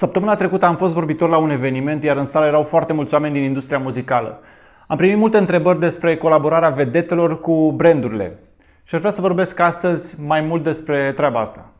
Săptămâna trecută am fost vorbitor la un eveniment, iar în sală erau foarte mulți oameni din industria muzicală. Am primit multe întrebări despre colaborarea vedetelor cu brandurile și aș vrea să vorbesc astăzi mai mult despre treaba asta.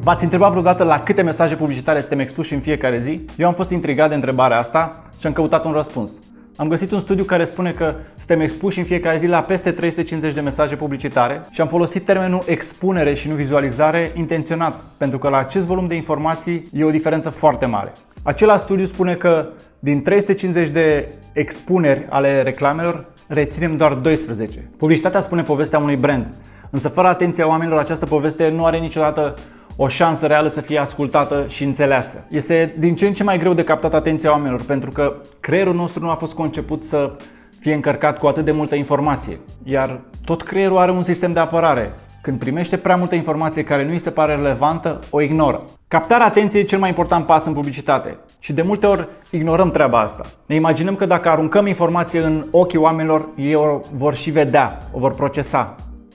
V-ați întrebat vreodată la câte mesaje publicitare suntem expuși în fiecare zi? Eu am fost intrigat de întrebarea asta și am căutat un răspuns. Am găsit un studiu care spune că suntem expuși în fiecare zi la peste 350 de mesaje publicitare și am folosit termenul expunere și nu vizualizare intenționat, pentru că la acest volum de informații e o diferență foarte mare. Acela studiu spune că din 350 de expuneri ale reclamelor, reținem doar 12. Publicitatea spune povestea unui brand, însă fără atenția oamenilor această poveste nu are niciodată o șansă reală să fie ascultată și înțeleasă. Este din ce în ce mai greu de captat atenția oamenilor pentru că creierul nostru nu a fost conceput să fie încărcat cu atât de multă informație. Iar tot creierul are un sistem de apărare. Când primește prea multă informație care nu îi se pare relevantă, o ignoră. Captarea atenției e cel mai important pas în publicitate și de multe ori ignorăm treaba asta. Ne imaginăm că dacă aruncăm informație în ochii oamenilor, ei o vor și vedea, o vor procesa.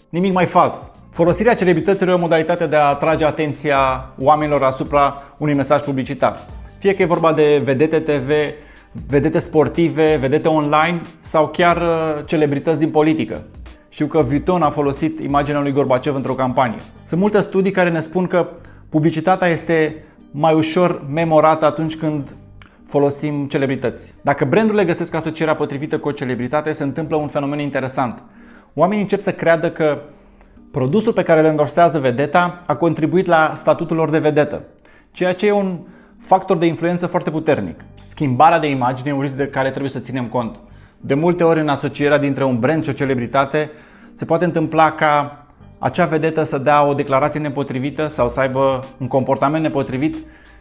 Nimic mai fals. Folosirea celebrităților e o modalitate de a atrage atenția oamenilor asupra unui mesaj publicitar. Fie că e vorba de vedete TV, vedete sportive, vedete online sau chiar uh, celebrități din politică. Știu că Vuitton a folosit imaginea lui Gorbachev într-o campanie. Sunt multe studii care ne spun că publicitatea este mai ușor memorată atunci când folosim celebrități. Dacă brandurile găsesc asocierea potrivită cu o celebritate, se întâmplă un fenomen interesant. Oamenii încep să creadă că Produsul pe care îl endorsează vedeta a contribuit la statutul lor de vedetă, ceea ce e un factor de influență foarte puternic. Schimbarea de imagine e un risc de care trebuie să ținem cont. De multe ori în asocierea dintre un brand și o celebritate se poate întâmpla ca acea vedetă să dea o declarație nepotrivită sau să aibă un comportament nepotrivit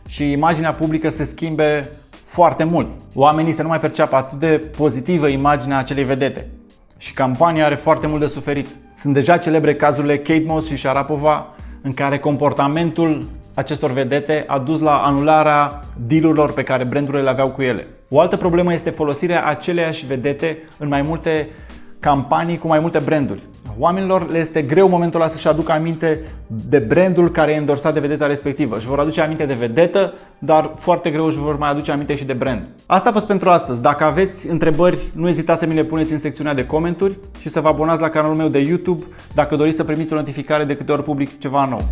și imaginea publică se schimbe foarte mult. Oamenii să nu mai perceapă atât de pozitivă imaginea acelei vedete și campania are foarte mult de suferit. Sunt deja celebre cazurile Kate Moss și Sharapova în care comportamentul acestor vedete a dus la anularea dealurilor pe care brandurile le aveau cu ele. O altă problemă este folosirea aceleiași vedete în mai multe campanii cu mai multe branduri. Oamenilor le este greu în momentul ăla să-și aducă aminte de brandul care e endorsat de vedeta respectivă. Își vor aduce aminte de vedetă, dar foarte greu își vor mai aduce aminte și de brand. Asta a fost pentru astăzi. Dacă aveți întrebări, nu ezitați să mi le puneți în secțiunea de comentarii și să vă abonați la canalul meu de YouTube dacă doriți să primiți o notificare de câte ori public ceva nou.